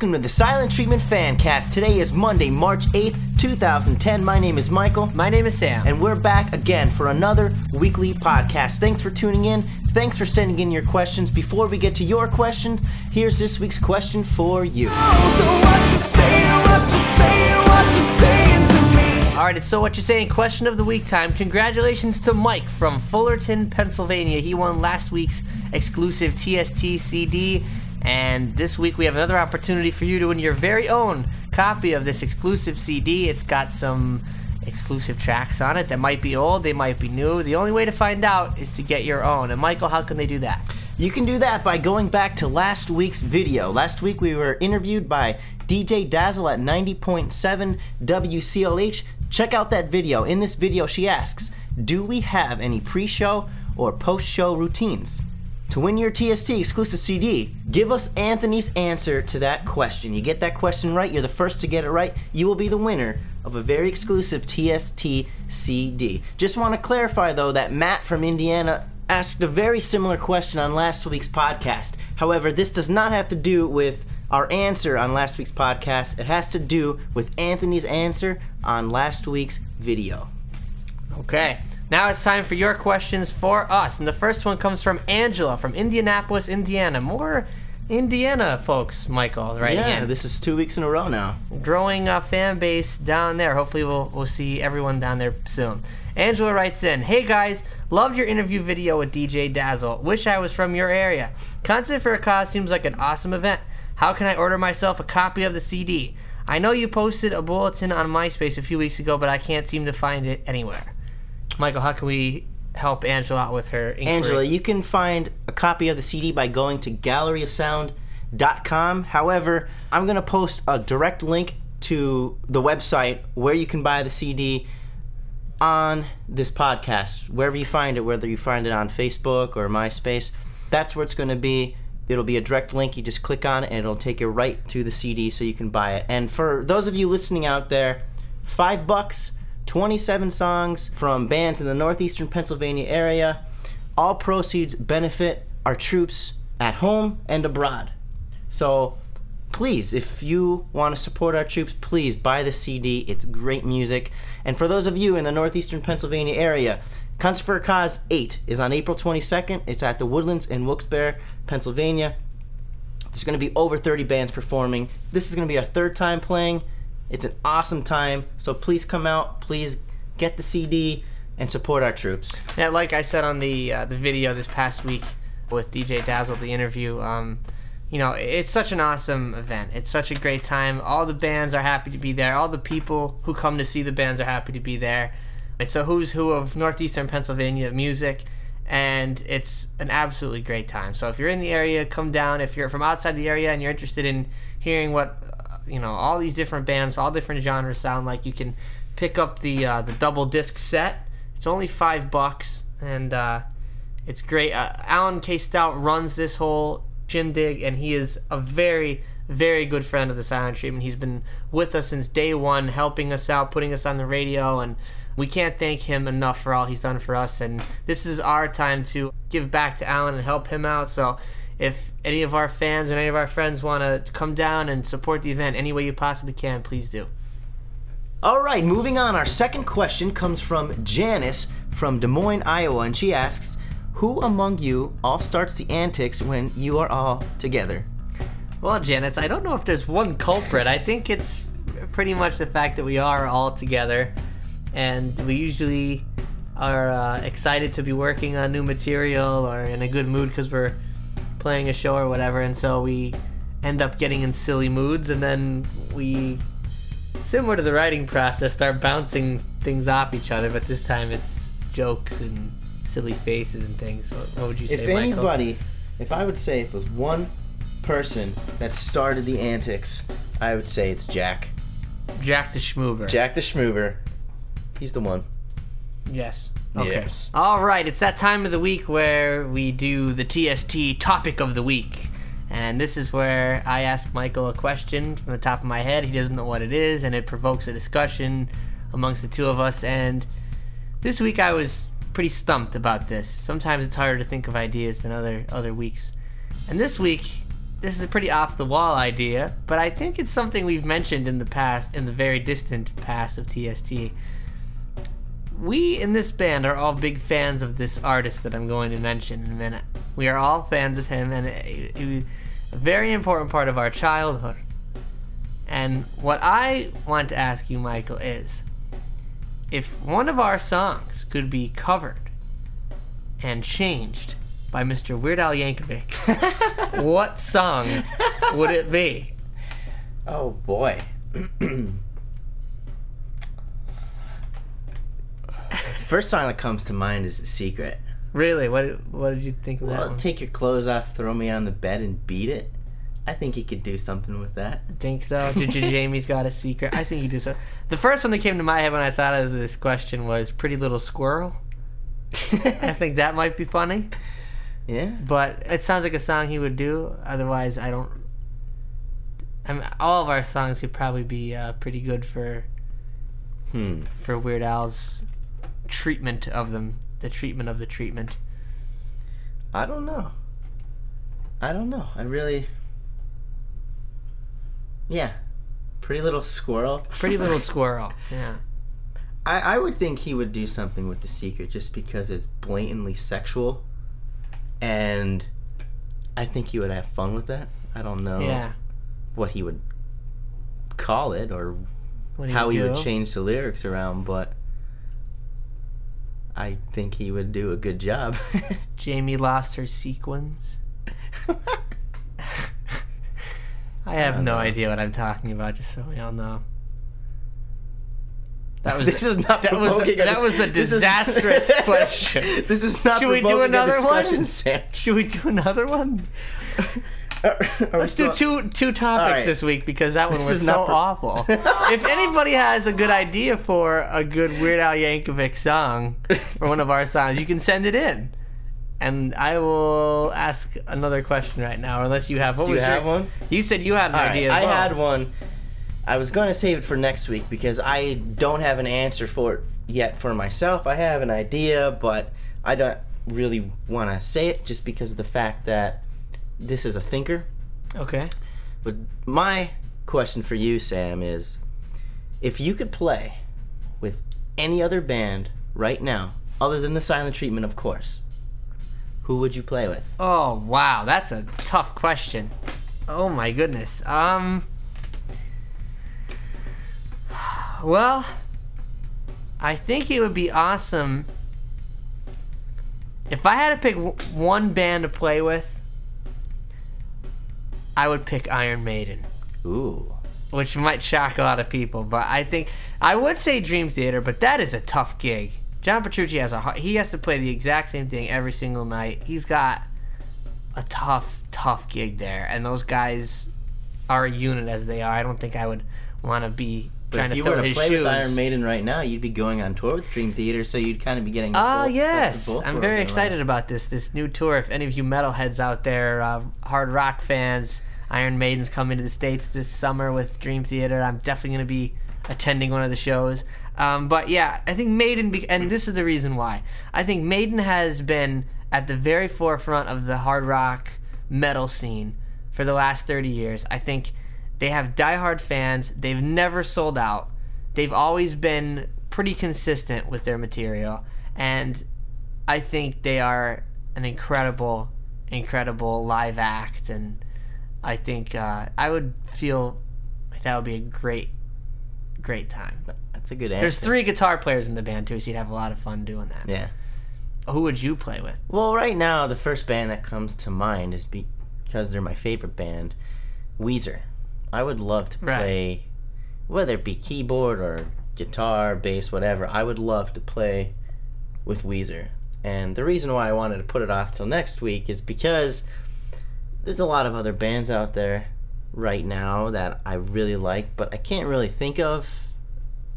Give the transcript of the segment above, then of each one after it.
Welcome to the Silent Treatment Fancast. Today is Monday, March 8th, 2010. My name is Michael. My name is Sam. And we're back again for another weekly podcast. Thanks for tuning in. Thanks for sending in your questions. Before we get to your questions, here's this week's question for you. All right, it's so what you saying question of the week time. Congratulations to Mike from Fullerton, Pennsylvania. He won last week's exclusive TST CD. And this week we have another opportunity for you to win your very own copy of this exclusive CD. It's got some exclusive tracks on it that might be old, they might be new. The only way to find out is to get your own. And Michael, how can they do that? You can do that by going back to last week's video. Last week we were interviewed by DJ Dazzle at 90.7 WCLH. Check out that video. In this video, she asks, Do we have any pre show or post show routines? To win your TST exclusive CD, give us Anthony's answer to that question. You get that question right, you're the first to get it right, you will be the winner of a very exclusive TST CD. Just want to clarify though that Matt from Indiana asked a very similar question on last week's podcast. However, this does not have to do with our answer on last week's podcast. It has to do with Anthony's answer on last week's video. Okay. Now it's time for your questions for us. And the first one comes from Angela from Indianapolis, Indiana. More Indiana folks, Michael, right? Yeah, this is two weeks in a row now. Growing a fan base down there. Hopefully, we'll, we'll see everyone down there soon. Angela writes in Hey guys, loved your interview video with DJ Dazzle. Wish I was from your area. Concert for a Cause seems like an awesome event. How can I order myself a copy of the CD? I know you posted a bulletin on MySpace a few weeks ago, but I can't seem to find it anywhere. Michael, how can we help Angela out with her inquiry? Angela, you can find a copy of the CD by going to galleryofsound.com. However, I'm going to post a direct link to the website where you can buy the CD on this podcast. Wherever you find it, whether you find it on Facebook or MySpace, that's where it's going to be. It'll be a direct link. You just click on it and it'll take you right to the CD so you can buy it. And for those of you listening out there, five bucks 27 songs from bands in the northeastern Pennsylvania area. All proceeds benefit our troops at home and abroad. So please, if you want to support our troops, please buy the CD. It's great music. And for those of you in the northeastern Pennsylvania area, Concert for a Cause 8 is on April 22nd. It's at the Woodlands in Wilkes-Barre, Pennsylvania. There's going to be over 30 bands performing. This is going to be our third time playing. It's an awesome time. So please come out. Please get the CD and support our troops. Yeah, like I said on the uh, the video this past week with DJ Dazzle, the interview. Um, you know, it's such an awesome event. It's such a great time. All the bands are happy to be there. All the people who come to see the bands are happy to be there. It's a who's who of northeastern Pennsylvania music, and it's an absolutely great time. So if you're in the area, come down. If you're from outside the area and you're interested in hearing what you know all these different bands, all different genres sound like. You can pick up the uh, the double disc set. It's only five bucks, and uh, it's great. Uh, Alan K. Stout runs this whole shindig, and he is a very very good friend of the Silent Treatment. He's been with us since day one, helping us out, putting us on the radio, and we can't thank him enough for all he's done for us. And this is our time to give back to Alan and help him out. So if any of our fans and any of our friends want to come down and support the event any way you possibly can, please do. All right, moving on. Our second question comes from Janice from Des Moines, Iowa, and she asks, "Who among you all starts the antics when you are all together?" Well, Janice, I don't know if there's one culprit. I think it's pretty much the fact that we are all together, and we usually are uh, excited to be working on new material or in a good mood because we're playing a show or whatever, and so we end up getting in silly moods, and then we, similar to the writing process, start bouncing things off each other. But this time it's jokes and silly faces and things. What, what would you say? If Michael? anybody, if I would say if it was one person that started the antics, I would say it's Jack. Jack the Schmoober. Jack the Schmoober. He's the one. Yes. Okay. Yes. All right, it's that time of the week where we do the TST topic of the week. And this is where I ask Michael a question from the top of my head. He doesn't know what it is, and it provokes a discussion amongst the two of us. And this week I was pretty stumped about this. Sometimes it's harder to think of ideas than other other weeks. And this week, this is a pretty off the wall idea, but I think it's something we've mentioned in the past, in the very distant past of TST. We in this band are all big fans of this artist that I'm going to mention in a minute. We are all fans of him, and it, it, a very important part of our childhood. And what I want to ask you, Michael, is if one of our songs could be covered and changed by Mr. Weird Al Yankovic, what song would it be? Oh boy. First song that comes to mind is The Secret. Really? What What did you think of that Well, take your clothes off, throw me on the bed, and beat it. I think he could do something with that. I think so. Did you, Jamie's got a secret? I think he do so. The first one that came to my head when I thought of this question was Pretty Little Squirrel. I think that might be funny, yeah. but it sounds like a song he would do. Otherwise, I don't. I mean, all of our songs could probably be uh, pretty good for Hmm. for Weird Al's treatment of them, the treatment of the treatment. I don't know. I don't know. I really. Yeah. Pretty little squirrel. Pretty Little Squirrel. Yeah. I, I would think he would do something with the secret just because it's blatantly sexual. And I think he would have fun with that. I don't know Yeah. what he would call it or do how he would change the lyrics around, but I think he would do a good job. Jamie lost her sequins. I have don't no know. idea what I'm talking about, just so we all know. That was this is not that was provoking that was a this is- disastrous question. This is not Should we do another one? Sam. Should we do another one? Let's do two two topics right. this week because that one This was so pro- awful. if anybody has a good idea for a good Weird Al Yankovic song for one of our songs, you can send it in, and I will ask another question right now. Unless you have, what Do you have your- one? You said you had an All right, idea. I as well. had one. I was going to save it for next week because I don't have an answer for it yet for myself. I have an idea, but I don't really want to say it just because of the fact that this is a thinker. Okay. But my question for you, Sam, is if you could play with any other band right now, other than the silent treatment, of course, who would you play with? Oh wow, that's a tough question. Oh my goodness. Um. Well, I think it would be awesome if I had to pick w- one band to play with. I would pick Iron Maiden, Ooh. which might shock a lot of people, but I think I would say Dream Theater, but that is a tough gig. John Petrucci has a he has to play the exact same thing every single night. He's got a tough, tough gig there, and those guys are a unit as they are. I don't think I would want to be But trying if to you fill were to play shoes. with Iron Maiden right now, you'd be going on tour with Dream Theater, so you'd kind of be getting. Oh both- yes, I'm very in a way. excited about this this new tour. If any of you metalheads out there, uh, hard rock fans, Iron Maiden's coming to the states this summer with Dream Theater. I'm definitely going to be attending one of the shows. Um, but yeah, I think Maiden, be- and this is the reason why. I think Maiden has been at the very forefront of the hard rock metal scene for the last 30 years. I think they have diehard fans. They've never sold out. They've always been pretty consistent with their material. And I think they are an incredible, incredible live act. And I think uh, I would feel like that would be a great, great time. That's a good answer. There's three guitar players in the band too, so you'd have a lot of fun doing that. Yeah. Who would you play with? Well, right now, the first band that comes to mind is because they're my favorite band, Weezer. I would love to Right. play, whether it be keyboard or guitar, bass, whatever. I would love to play with Weezer. And the reason why I wanted to put it off till next week is because there's a lot of other bands out there right now that I really like, but I can't really think of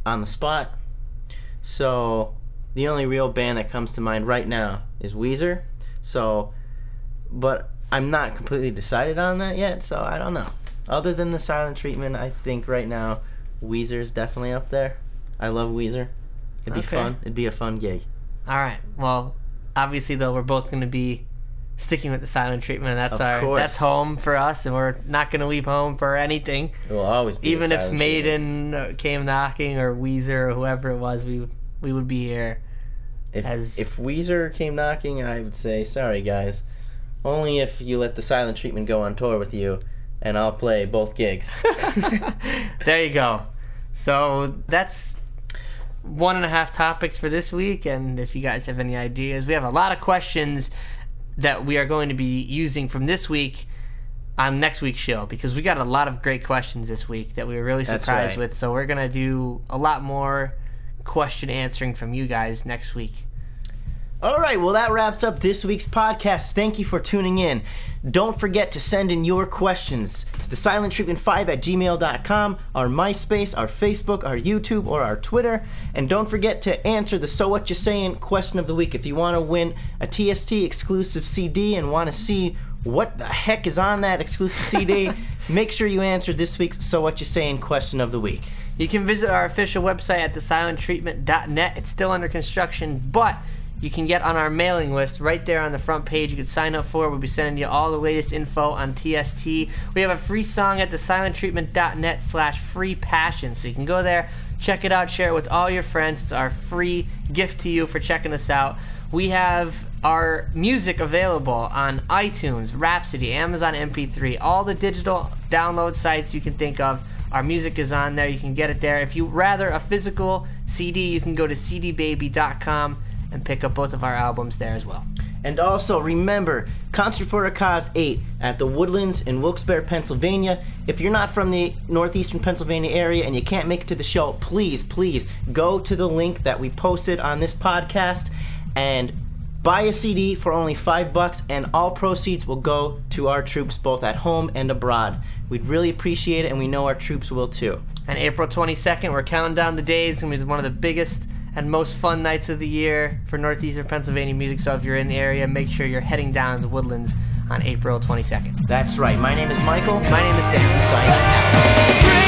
on the spot. So the only real band that comes to mind right now is Weezer. So, but I'm not completely decided on that yet. So I don't know. Other than the silent treatment, I think right now Weezer's definitely up there. I love Weezer. It'd be Okay. fun. It'd be a fun gig. All right. Well, obviously though, we're both going to be sticking with the silent treatment. That's Of our course. that's home for us, and we're not gonna leave home for anything. It will always be. Even if silent treatment. Maiden uh, came knocking or Weezer or whoever it was, we we would be here. If, as- if Weezer came knocking, I would say, sorry guys. Only if you let the silent treatment go on tour with you, and I'll play both gigs. there you go. So that's one and a half topics for this week. And if you guys have any ideas, we have a lot of questions that we are going to be using from this week on next week's show because we got a lot of great questions this week that we were really surprised right. with. So we're going to do a lot more question answering from you guys next week. All right, well, that wraps up this week's podcast. Thank you for tuning in. Don't forget to send in your questions to the silent treatment 5 at gmail.com, our MySpace, our Facebook, our YouTube, or our Twitter. And don't forget to answer the So What You Saying question of the week. If you want to win a TST exclusive CD and want to see what the heck is on that exclusive CD, make sure you answer this week's So What You Saying question of the week. You can visit our official website at thesilentreatment.net. It's still under construction, but you can get on our mailing list right there on the front page. You can sign up for it. We'll be sending you all the latest info on TST. We have a free song at thesilentreatment.net slash free passion. So you can go there, check it out, share it with all your friends. It's our free gift to you for checking us out. We have our music available on iTunes, Rhapsody, Amazon MP3, all the digital download sites you can think of. Our music is on there. You can get it there. If you rather a physical CD, you can go to cdbaby.com and pick up both of our albums there as well. And also remember, Concert for a Cause 8 at the Woodlands in Wilkes-Barre, Pennsylvania. If you're not from the northeastern Pennsylvania area and you can't make it to the show, please, please go to the link that we posted on this podcast and buy a CD for only five bucks, and all proceeds will go to our troops both at home and abroad. We'd really appreciate it, and we know our troops will too. And April 22nd, we're counting down the days. It's going to be one of the biggest and most fun nights of the year for Northeastern Pennsylvania music. So if you're in the area, make sure you're heading down to Woodlands on April 22nd. That's right. My name is Michael. My name is Sam. Signing out.